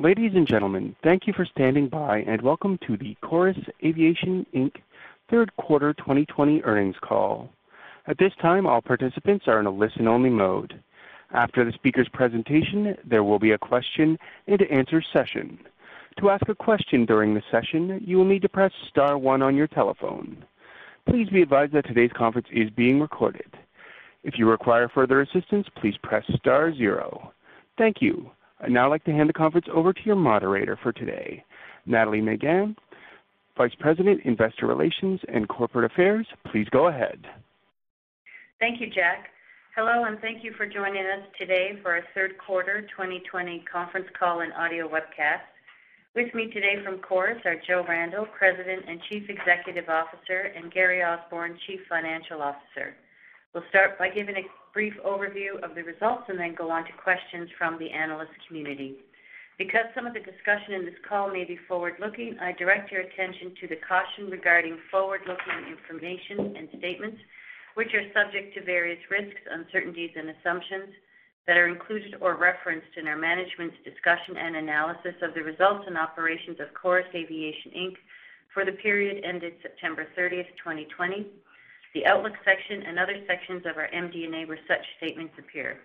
Ladies and gentlemen, thank you for standing by, and welcome to the Chorus Aviation Inc. third quarter 2020 earnings call. At this time, all participants are in a listen-only mode. After the speaker's presentation, there will be a question and answer session. To ask a question during the session, you will need to press star one on your telephone. Please be advised that today's conference is being recorded. If you require further assistance, please press star zero. Thank you. I'd now like to hand the conference over to your moderator for today, Natalie Megann, Vice President, Investor Relations and Corporate Affairs. Please go ahead. Thank you, Jack. Hello, and thank you for joining us today for our third quarter 2020 conference call and audio webcast. With me today from Chorus are Joe Randell, President and Chief Executive Officer, and Gary Osborne, Chief Financial Officer. We'll start by giving a brief overview of the results and then go on to questions from the analyst community. Because some of the discussion in this call may be forward-looking, I direct your attention to the caution regarding forward-looking information and statements, which are subject to various risks, uncertainties, and assumptions that are included or referenced in our management's discussion and analysis of the results and operations of Chorus Aviation Inc. for the period ended September 30th, 2020, the outlook section, and other sections of our MD&A where such statements appear.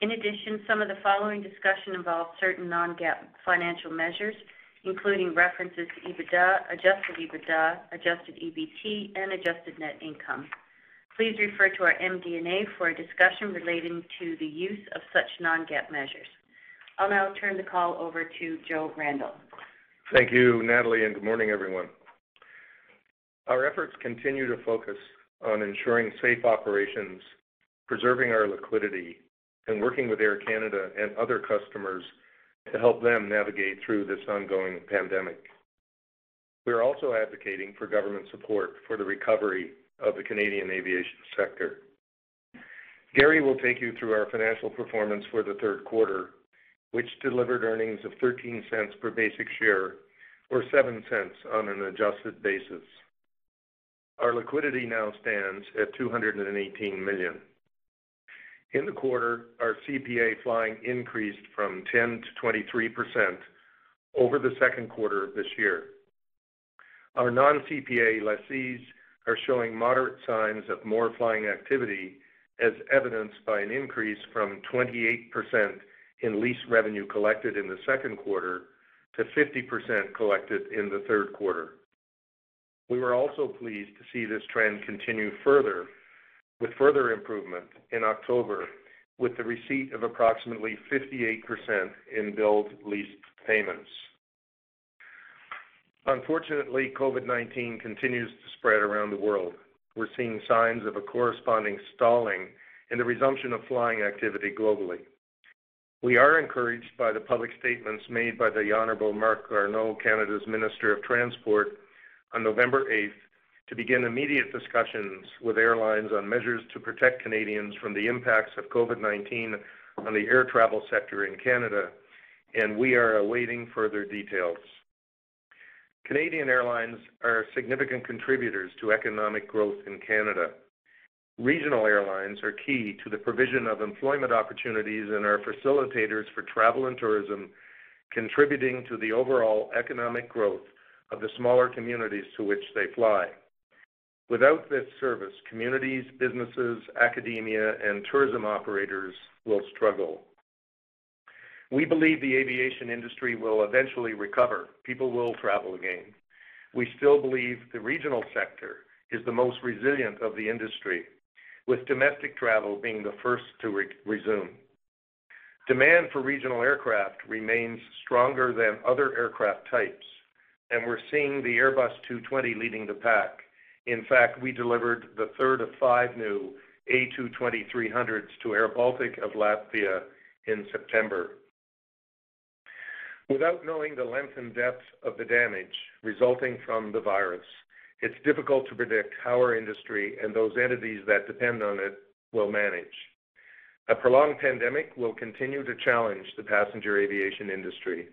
In addition, some of the following discussion involves certain non-GAAP financial measures, including references to EBITDA, adjusted EBITDA, adjusted EBT, and adjusted net income. Please refer to our MD&A for a discussion relating to the use of such non-GAAP measures. I'll now turn the call over to Joe Randell. Thank you, Natalie, and good morning, everyone. Our efforts continue to focus on ensuring safe operations, preserving our liquidity, and working with Air Canada and other customers to help them navigate through this ongoing pandemic. We are also advocating for government support for the recovery of the Canadian aviation sector. Gary will take you through our financial performance for the third quarter, which delivered earnings of 0.13 per basic share or 0.07 on an adjusted basis. Our liquidity now stands at 218 million. In the quarter, our CPA flying increased from 10 to 23% over the second quarter of this year. Our non-CPA lessees are showing moderate signs of more flying activity, as evidenced by an increase from 28% in lease revenue collected in the second quarter to 50% collected in the third quarter. We were also pleased to see this trend continue further with further improvement in October, with the receipt of approximately 58% in billed lease payments. Unfortunately, COVID-19 continues to spread around the world. We're seeing signs of a corresponding stalling in the resumption of flying activity globally. We are encouraged by the public statements made by the Honorable Marc Garneau, Canada's Minister of Transport, on November 8th to begin immediate discussions with airlines on measures to protect Canadians from the impacts of COVID-19 on the air travel sector in Canada, and we are awaiting further details. Canadian airlines are significant contributors to economic growth in Canada. Regional airlines are key to the provision of employment opportunities and are facilitators for travel and tourism, contributing to the overall economic growth of the smaller communities to which they fly. Without this service, communities, businesses, academia, and tourism operators will struggle. We believe the aviation industry will eventually recover. People will travel again. We still believe the regional sector is the most resilient of the industry, with domestic travel being the first to resume. Demand for regional aircraft remains stronger than other aircraft types, and we're seeing the Airbus A220 leading the pack. In fact, we delivered the third of five new A220-300s to airBaltic of Latvia in September. Without knowing the length and depth of the damage resulting from the virus, it's difficult to predict how our industry and those entities that depend on it will manage. A prolonged pandemic will continue to challenge the passenger aviation industry.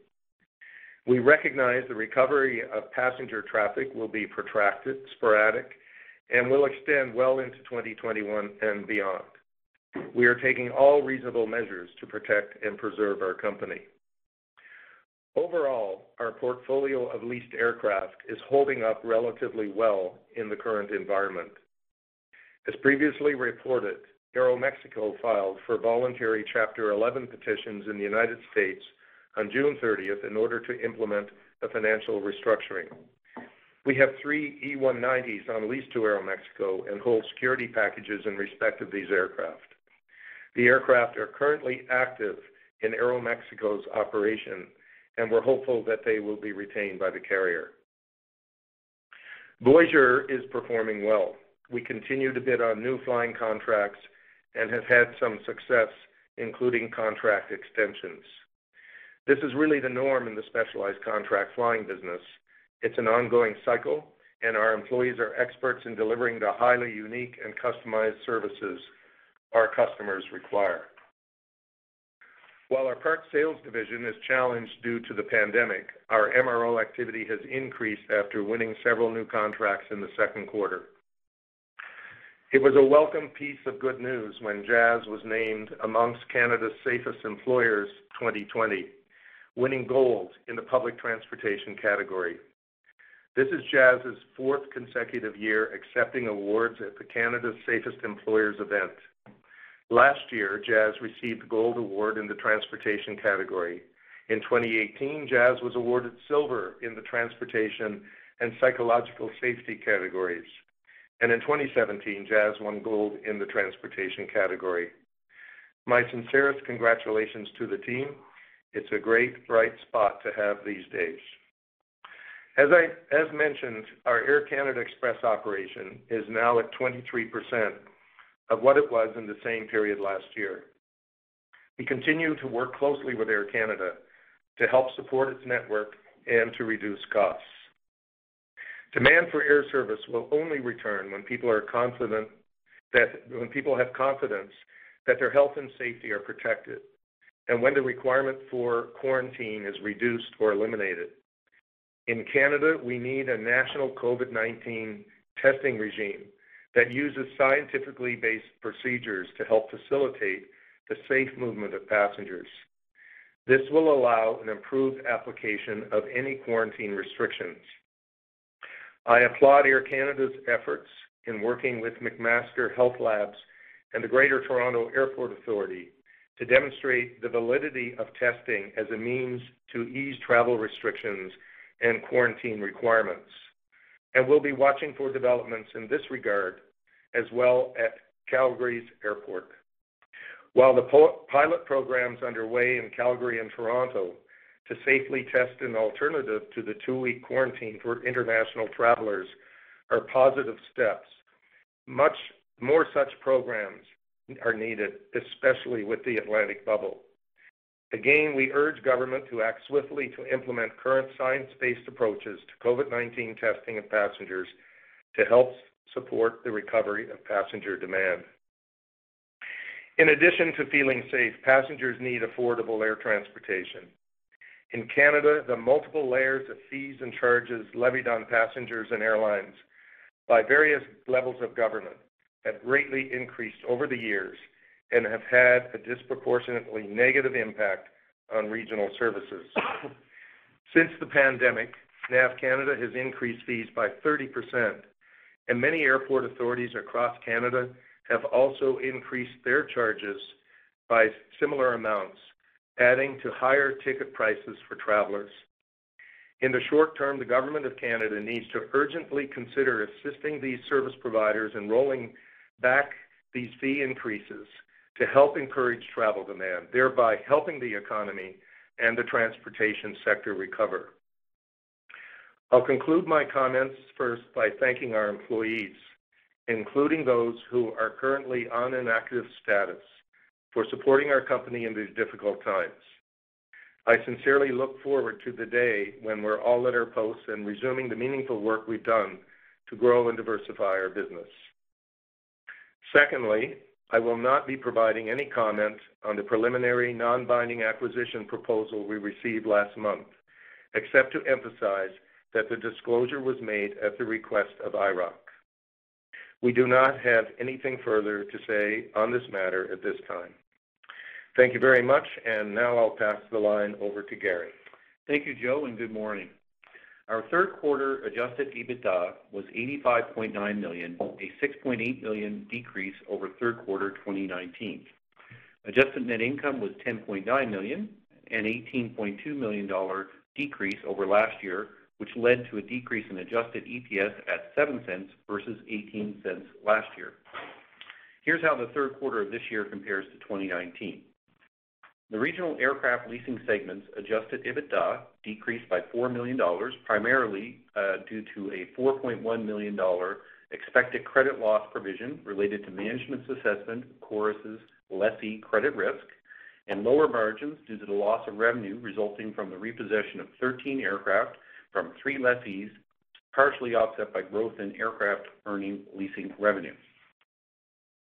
We recognize the recovery of passenger traffic will be protracted, sporadic, and will extend well into 2021 and beyond. We are taking all reasonable measures to protect and preserve our company. Overall, our portfolio of leased aircraft is holding up relatively well in the current environment. As previously reported, Aeromexico filed for voluntary Chapter 11 petitions in the United States on June 30th in order to implement a financial restructuring. We have three E190s on lease to Aeromexico and hold security packages in respect of these aircraft. The aircraft are currently active in Aeromexico's operation, and we're hopeful that they will be retained by the carrier. Voyageur is performing well. We continue to bid on new flying contracts and have had some success, including contract extensions. This is really the norm in the specialized contract flying business. It's an ongoing cycle, and our employees are experts in delivering the highly unique and customized services our customers require. While our parts sales division is challenged due to the pandemic, our MRO activity has increased after winning several new contracts in the second quarter. It was a welcome piece of good news when Jazz was named amongst Canada's Safest Employers 2020, winning gold in the public transportation category. This is Jazz's fourth consecutive year accepting awards at the Canada's Safest Employers event. Last year, Jazz received Gold Award in the transportation category. In 2018, Jazz was awarded silver in the transportation and psychological safety categories. And in 2017, Jazz won gold in the transportation category. My sincerest congratulations to the team. It's a great, bright spot to have these days. As, mentioned, our Air Canada Express operation is now at 23% of what it was in the same period last year. We continue to work closely with Air Canada to help support its network and to reduce costs. Demand for air service will only return when people are confident that when people have confidence that their health and safety are protected, and when the requirement for quarantine is reduced or eliminated. In Canada, we need a national COVID-19 testing regime that uses scientifically based procedures to help facilitate the safe movement of passengers. This will allow an improved application of any quarantine restrictions. I applaud Air Canada's efforts in working with McMaster Health Labs and the Greater Toronto Airport Authority to demonstrate the validity of testing as a means to ease travel restrictions and quarantine requirements. And we'll be watching for developments in this regard as well at Calgary's airport. While the pilot programs underway in Calgary and Toronto to safely test an alternative to the two-week quarantine for international travelers are positive steps. Much more such programs are needed, especially with the Atlantic bubble. Again, we urge government to act swiftly to implement current science-based approaches to COVID-19 testing of passengers to help support the recovery of passenger demand. In addition to feeling safe, passengers need affordable air transportation. In Canada, the multiple layers of fees and charges levied on passengers and airlines by various levels of government have greatly increased over the years and have had a disproportionately negative impact on regional services. Since the pandemic, NAV Canada has increased fees by 30%, and many airport authorities across Canada have also increased their charges by similar amounts adding to higher ticket prices for travelers. In the short term, the Government of Canada needs to urgently consider assisting these service providers in rolling back these fee increases to help encourage travel demand, thereby helping the economy and the transportation sector recover. I'll conclude my comments first by thanking our employees, including those who are currently on inactive status, for supporting our company in these difficult times. I sincerely look forward to the day when we're all at our posts and resuming the meaningful work we've done to grow and diversify our business. Secondly, I will not be providing any comment on the preliminary non-binding acquisition proposal we received last month, except to emphasize that the disclosure was made at the request of IIROC. We do not have anything further to say on this matter at this time. Thank you very much, and now I'll pass the line over to Gary. Thank you, Joe, and good morning. Our third quarter adjusted EBITDA was 85.9 million, a 6.8 million decrease over third quarter 2019. Adjusted net income was 10.9 million, an 18.2 million dollar decrease over last year, which led to a decrease in adjusted EPS at $0.07 versus $0.18 last year. Here's how the third quarter of this year compares to 2019. The regional aircraft leasing segment's adjusted EBITDA decreased by 4 million dollars, primarily uh, due to a 4.1 million dollar expected credit loss provision related to management's assessment of Chorus's lessee credit risk and lower margins due to the loss of revenue resulting from the repossession of 13 aircraft from three lessees, partially offset by growth in aircraft earning leasing revenue.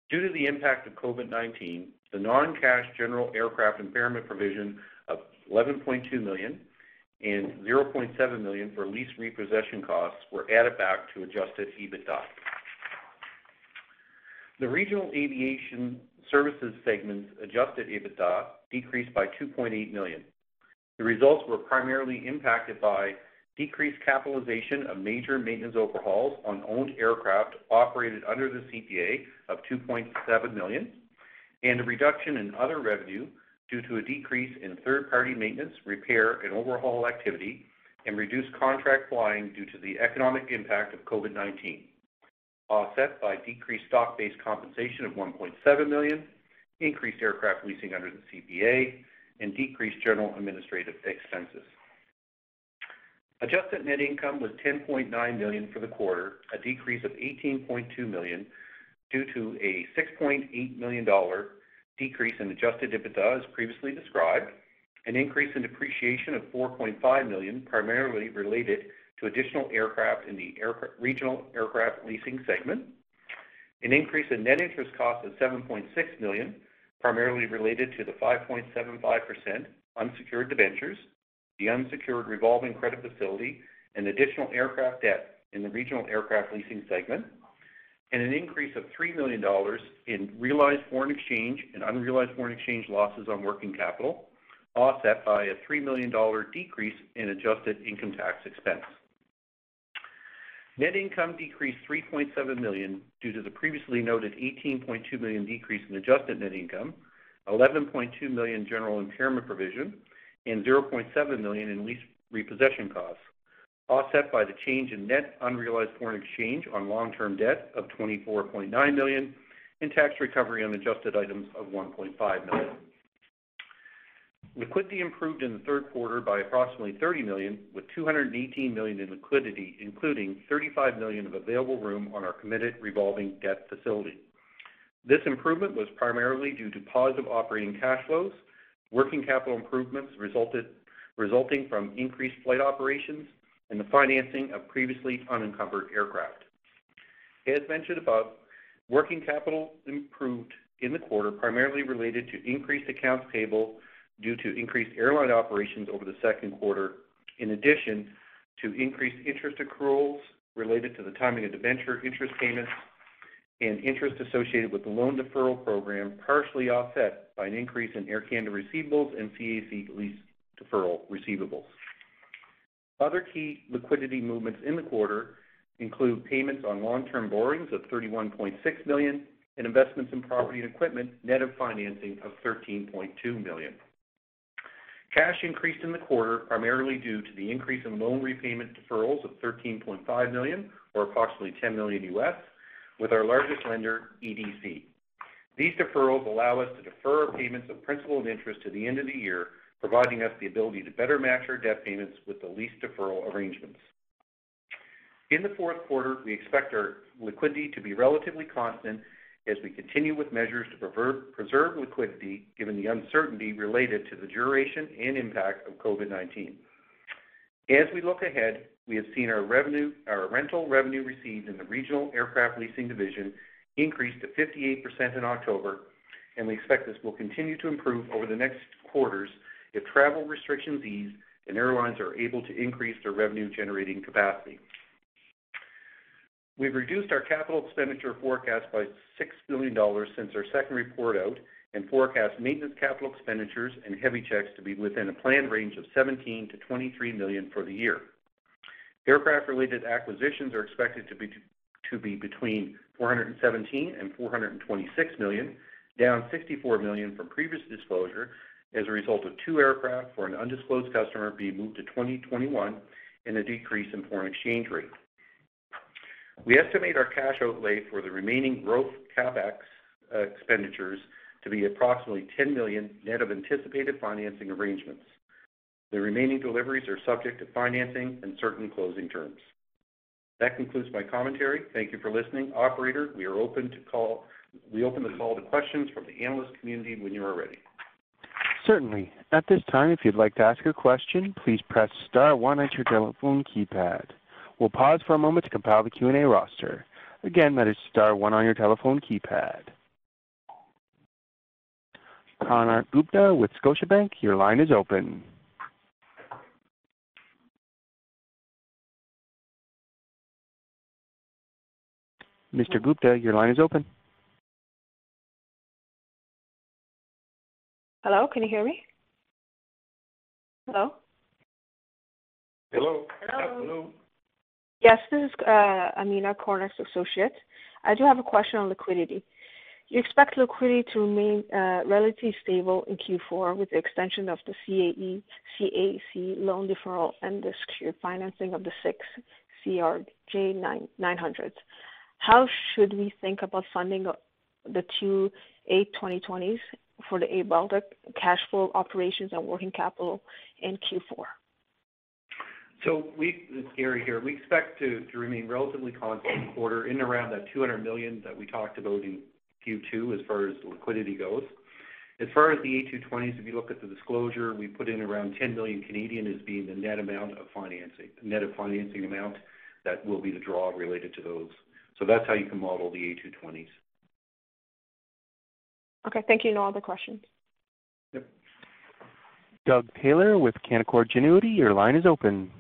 Due to the impact of COVID-19, the non-cash general aircraft impairment provision of 11.2 million and 0.7 million for lease repossession costs were added back to adjusted EBITDA. The regional aviation services segment's adjusted EBITDA decreased by 2.8 million. The results were primarily impacted by decreased capitalization of major maintenance overhauls on owned aircraft operated under the CPA of 2.7 million, and a reduction in other revenue due to a decrease in third-party maintenance, repair, and overhaul activity, and reduced contract flying due to the economic impact of COVID-19, offset by decreased stock-based compensation of 1.7 million, increased aircraft leasing under the CPA, and decreased general administrative expenses. Adjusted net income was 10.9 million for the quarter, a decrease of 18.2 million due to a 6.8 million dollar decrease in adjusted EBITDA, as previously described, an increase in depreciation of 4.5 million, primarily related to additional aircraft in the regional aircraft leasing segment, an increase in net interest costs of 7.6 million, primarily related to the 5.75% unsecured debentures, the unsecured revolving credit facility, and additional aircraft debt in the regional aircraft leasing segment, and an increase of 3 million dollars in realized foreign exchange and unrealized foreign exchange losses on working capital, offset by a 3 million dollar decrease in adjusted income tax expense. Net income decreased 3.7 million due to the previously noted 18.2 million decrease in adjusted net income, 11.2 million general impairment provision, and 0.7 million in lease repossession costs, offset by the change in net unrealized foreign exchange on long-term debt of 24.9 million and tax recovery on adjusted items of 1.5 million. Liquidity improved in the third quarter by approximately 30 million, with 218 million in liquidity, including 35 million of available room on our committed revolving debt facility. This improvement was primarily due to positive operating cash flows, working capital improvements resulting from increased flight operations, and the financing of previously unencumbered aircraft. As mentioned above, working capital improved in the quarter, primarily related to increased accounts payable due to increased airline operations over the second quarter, in addition to increased interest accruals related to the timing of debenture interest payments and interest associated with the loan deferral program, partially offset by an increase in Air Canada receivables and CAC lease deferral receivables. Other key liquidity movements in the quarter include payments on long-term borrowings of 31.6 million and investments in property and equipment, net of financing of 13.2 million. Cash increased in the quarter, primarily due to the increase in loan repayment deferrals of 13.5 million, or approximately 10 million, U.S., with our largest lender, EDC. These deferrals allow us to defer payments of principal and interest to the end of the year, providing us the ability to better match our debt payments with the lease deferral arrangements. In the fourth quarter, we expect our liquidity to be relatively constant as we continue with measures to preserve liquidity given the uncertainty related to the duration and impact of COVID-19. As we look ahead, we have seen our rental revenue received in the regional aircraft leasing division increase to 58% in October, and we expect this will continue to improve over the next quarters if travel restrictions ease and airlines are able to increase their revenue-generating capacity. We've reduced our capital expenditure forecast by 6 billion dollars since our second report out and forecast maintenance capital expenditures and heavy checks to be within a planned range of 17 million-23 million for the year. Aircraft-related acquisitions are expected to be to be between 417 million and 426 million, down 64 million from previous disclosure as a result of two aircraft for an undisclosed customer being moved to 2021 and a decrease in foreign exchange rate. We estimate our cash outlay for the remaining growth CapEx uh, expenditures to be approximately 10 million net of anticipated financing arrangements. The remaining deliveries are subject to financing and certain closing terms. That concludes my commentary. Thank you for listening. Operator, we open the call to questions from the analyst community when you are ready. Certainly. At this time, if you'd like to ask a question, please press star one on your telephone keypad. We'll pause for a moment to compile the Q&A roster. Again, that is star one on your telephone keypad. Konark Gupta with Scotiabank, your line is open. Mr. Gupta, your line is open. Hello, can you hear me? Hello? Hello. Hello. Yes, this is uh, Amina, Konark's associate. I do have a question on liquidity. You expect liquidity to remain uh, relatively stable in Q4 with the extension of the CAE, CAC loan deferral and the secured financing of the six CRJ900s. How should we think about funding uh, the two A220s for the airBaltic cash flow operations and working capital in Q4? It's Gary here. We expect to remain relatively constant quarter in around that 200 million that we talked about in Q2 as far as liquidity goes. As far as the A220s, if you look at the disclosure, we put in around 10 million Canadian as being the net amount of financing, net of financing amount that will be the draw related to those. So that's how you can model the A220s. Okay, thank you. No other questions. Yep. Doug Taylor with Canaccord Genuity, your line is open.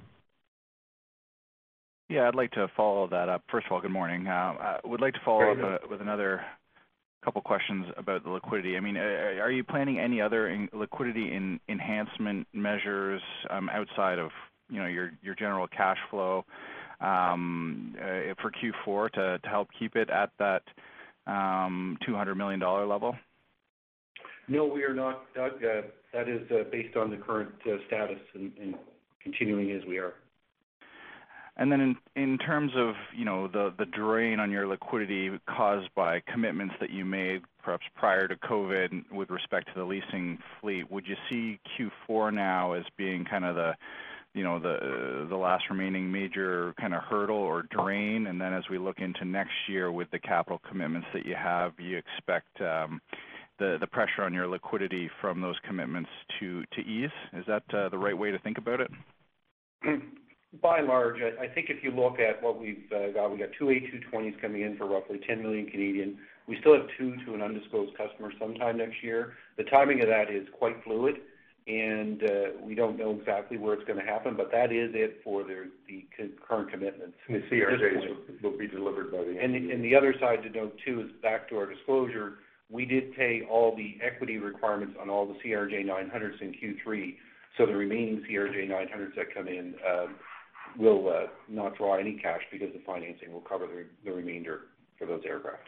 Yeah, I'd like to follow that up. First of all, good morning. Uh, I would like to follow up uh, with another couple questions about the liquidity. I mean, are you planning any other liquidity enhancement measures um, outside of you know, your general cash flow um, uh, for Q4 to help keep it at that um, 200 million dollar level? No, we are not, Doug. Uh, that is uh, based on the current uh, status and continuing as we are. And then in terms of you know, the drain on your liquidity caused by commitments that you made perhaps prior to COVID with respect to the leasing fleet, would you see Q4 now as being kind of the you know, the last remaining major kind of hurdle or drain? And then as we look into next year with the capital commitments that you have, do you expect um, the pressure on your liquidity from those commitments to to ease? Is that uh, the right way to think about it? Mm-hmm. By and large, I think if you look at what we've uh, got, we got two A220s coming in for roughly 10 million. Canadian. We still have two to an undisclosed customer sometime next year. The timing of that is quite fluid, and uh, we don't know exactly where it's going to happen, but that is it for the the current commitments. The CRJs will be delivered by the end of the year. The other side to note, too, is back to our disclosure, we did pay all the equity requirements on all the CRJ900s in Q3. so The remaining CRJ900s that come in uh, will uh, not draw any cash because the financing will cover the remainder for those aircraft.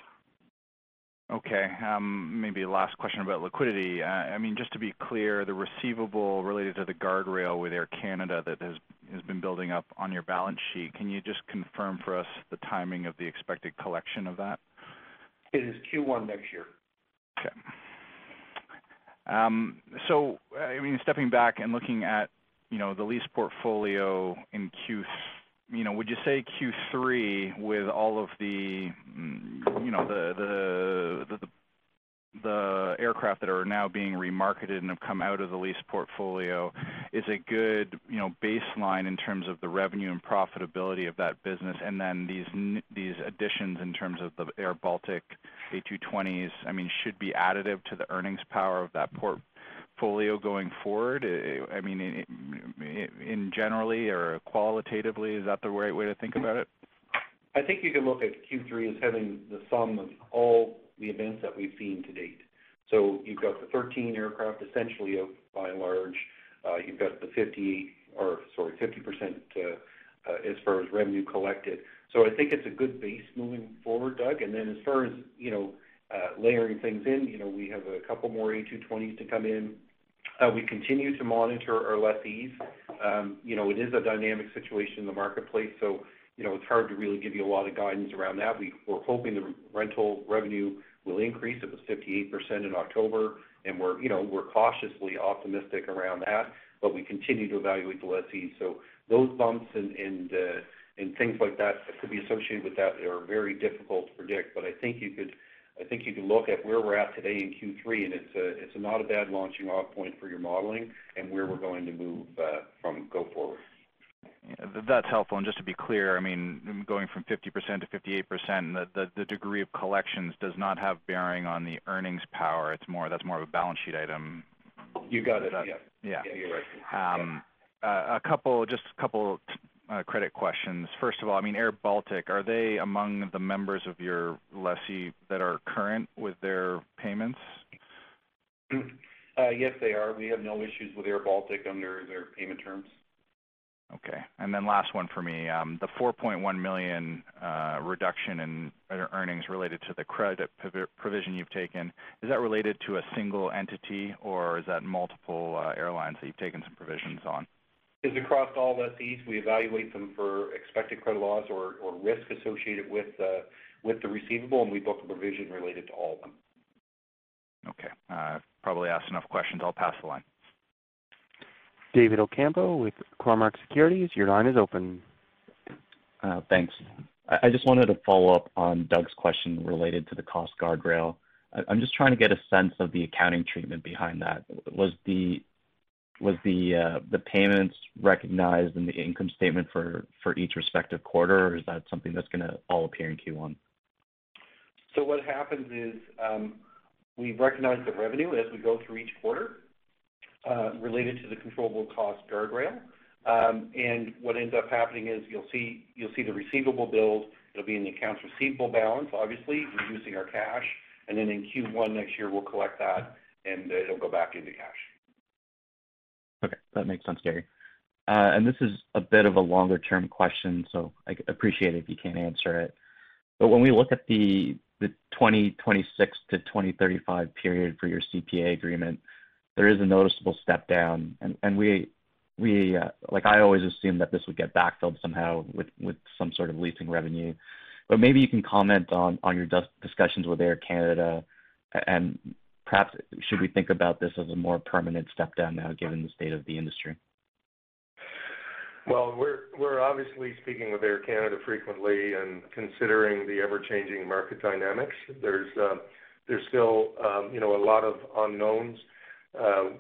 Okay. Um, maybe last question about liquidity. Uh, I mean, just to be clear, the receivable related to the guardrail with Air Canada that has been building up on your balance sheet, can you just confirm for us the timing of the expected collection of that? It is Q1 next year. Okay. Um, so, uh, I mean, stepping back and looking at you know, the lease portfolio in Q, you know, would you say Q3 with all of the, mm, you know, the the aircraft that are now being remarketed and have come out of the lease portfolio is a good, you know, baseline in terms of the revenue and profitability of that business? And then these these additions in terms of the Air Baltic A220s, I mean, should be additive to the earnings power of that portfolio going forward? I mean, in generally or qualitatively, is that the right way to think about it? I think you can look at Q3 as having the sum of all the events that we've seen to date. So you've got the 13 aircraft essentially by and large. Uh, you've got the 50% uh, as far as revenue collected. So I think it's a good base moving forward, Doug. And then as far as, you know, uh, layering things in, you know, we have a couple more A220s to come in. We continue to monitor our lessees. Um, you know, it is a dynamic situation in the marketplace, so, you know, it's hard to really give you a lot of guidance around that. We're hoping the rental revenue will increase. It was 58% in October, and we're, you know, we're cautiously optimistic around that, but we continue to evaluate the lessees. So those bumps and uh and things like that could be associated with that are very difficult to predict. But I think you could I think you can look at where we're at today in Q3, and it's a it's not a bad launching off point for your modeling and where we're going to move from go forward. Yeah, that's helpful. And just to be clear, I mean, going from 50% to 58%, the degree of collections does not have bearing on the earnings power. It's more, that's more of a balance sheet item. You got it. Yeah. Yeah. Yeah, you're right. Um, uh, a couple just a couple uh, credit questions. First of all, I mean, airBaltic, are they among the members of your lessee that are current with their payments? Uh, yes, they are. We have no issues with airBaltic under their payment terms. Okay. And then last one for me. Um, the 4.1 million uh, reduction in earnings related to the credit provision you've taken, is that related to a single entity, or is that multiple uh, airlines that you've taken some provisions on? It's across all lessees. We evaluate them for expected credit loss or risk associated uh, with the receivable, and we book a provision related to all of them. Okay. Probably asked enough questions. I'll pass the line. David Ocampo with Cormark Securities, your line is open. Uh, thanks. I just wanted to follow up on Doug's question related to the cost guardrail. I'm just trying to get a sense of the accounting treatment behind that. Was the was the uh, the payments recognized in the income statement for each respective quarter, or is that something that's gonna all appear in Q1? So what happens is, um, we recognize the revenue as we go through each quarter, related to the controllable cost guardrail. Um and what ends up happening is you'll see the receivable build. It'll be in the accounts receivable balance, obviously, reducing our cash. And then in Q1 next year, we'll collect that, and it'll go back into cash. Okay. That makes sense, Gary. Uh and this is a bit of a longer-term question, so I appreciate it if you can't answer it. But when we look at the 2026 to 2035 period for your CPA agreement, there is a noticeable step down. And we, we uh, like I always assumed that this would get backfilled somehow with with some sort of leasing revenue. But maybe you can comment on your discussions with Air Canada, and perhaps should we think about this as a more permanent step down now given the state of the industry? Well, we're we're obviously speaking with Air Canada frequently and considering the ever-changing market dynamics. There's uh, there's still, um, you know, a lot of unknowns. Um,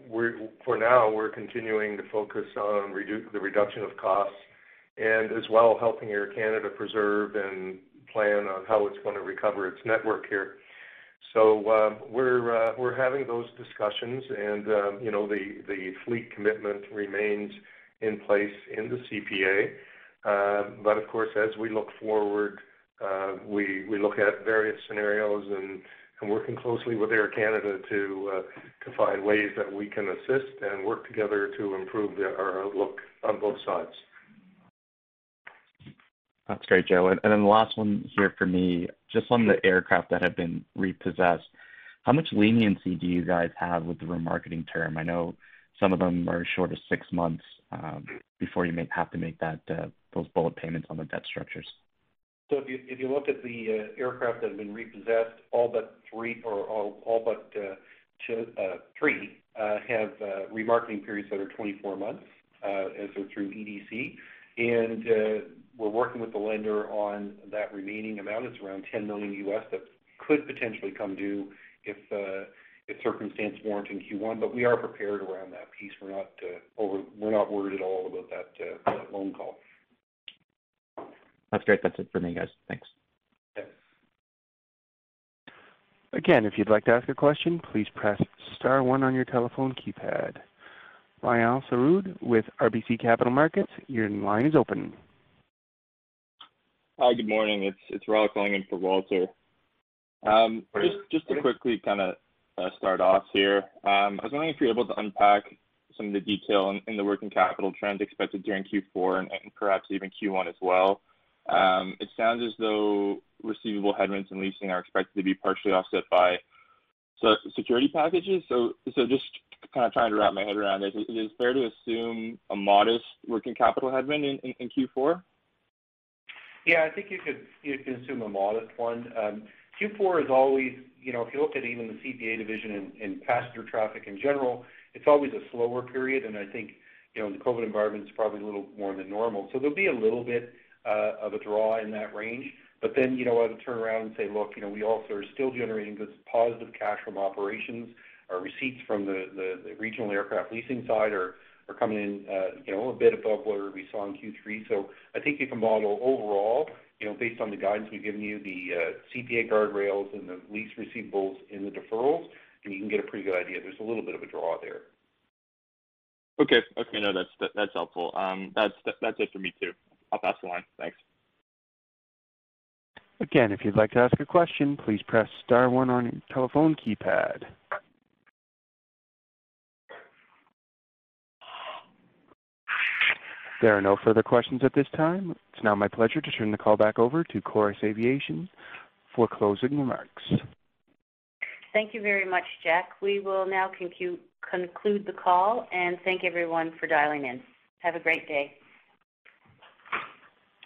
for now, we're continuing to focus on the reduction of costs and as well helping Air Canada preserve and plan on how it's gonna recover its network here. So um, uh, we're having those discussions and, um, you know, the the fleet commitment remains in place in the CPA. But of course, as we look forward, uh, we we look at various scenarios and working closely with Air Canada to uh, to find ways that we can assist and work together to improve our outlook on both sides. That's great, Joe. And, and then the last one here for me, just on the aircraft that have been repossessed, how much leniency do you guys have with the remarketing term? I know some of them are short of six months um, before you may have to make that uh, those bullet payments on the debt structures. So if you look at the uh, aircraft that have been repossessed, all but three or all but uh, two, uh, three have remarketing periods that are 24 months as they're through EDC. And we're working with the lender on that remaining amount. It's around 10 million US that could potentially come due if if circumstance warrant in Q1, but we are prepared around that piece. We're not over we're not worried at all about that that loan call. That's great. That's it for me, guys. Thanks. Again, if you'd like to ask a question, please press star one on your telephone keypad. Ryal Saroud with RBC Capital Markets, your line is open. Hi, good morning. It's it's Ryal calling in for Walter. Um, just just to quickly kind of uh, start off here, um, I was wondering if you're able to unpack some of the detail in, in the working capital trends expected during Q4 and, and perhaps even Q1 as well. Um, it sounds as though receivable headwinds and leasing are expected to be partially offset by so security packages. So so just kind of trying to wrap my head around this. Is it fair to assume a modest working capital headwind in, in, in Q4? Yeah, I think you could assume a modest one. Um, Q4 is always, you know, if you look at even the CPA division and, passenger traffic in general, it's always a slower period, and I think, you know, the COVID environment, it's probably a little more than normal. So there'll be a little bit of a draw in that range. But then, you know, I would turn around and say, look, you know, we also are still generating good positive cash from operations. Our receipts from the, the, regional aircraft leasing side are, are coming in, uh, you know, a bit above where we saw in Q3. So I think you can model overall, you know, based on the guidance we've given you, the uh, CPA guardrails and the lease receivables in the deferrals, and you can get a pretty good idea. There's a little bit of a draw there. Okay. Okay. No, that's that, that's helpful. Um, that's that, that's it for me too. I'll pass the line. Thanks. Again, if you'd like to ask a question, please press star one on your telephone keypad. There are no further questions at this time. It's now my pleasure to turn the call back over to Chorus Aviation for closing remarks. Thank you very much, Jack. We will now conclude the call and thank everyone for dialing in. Have a great day.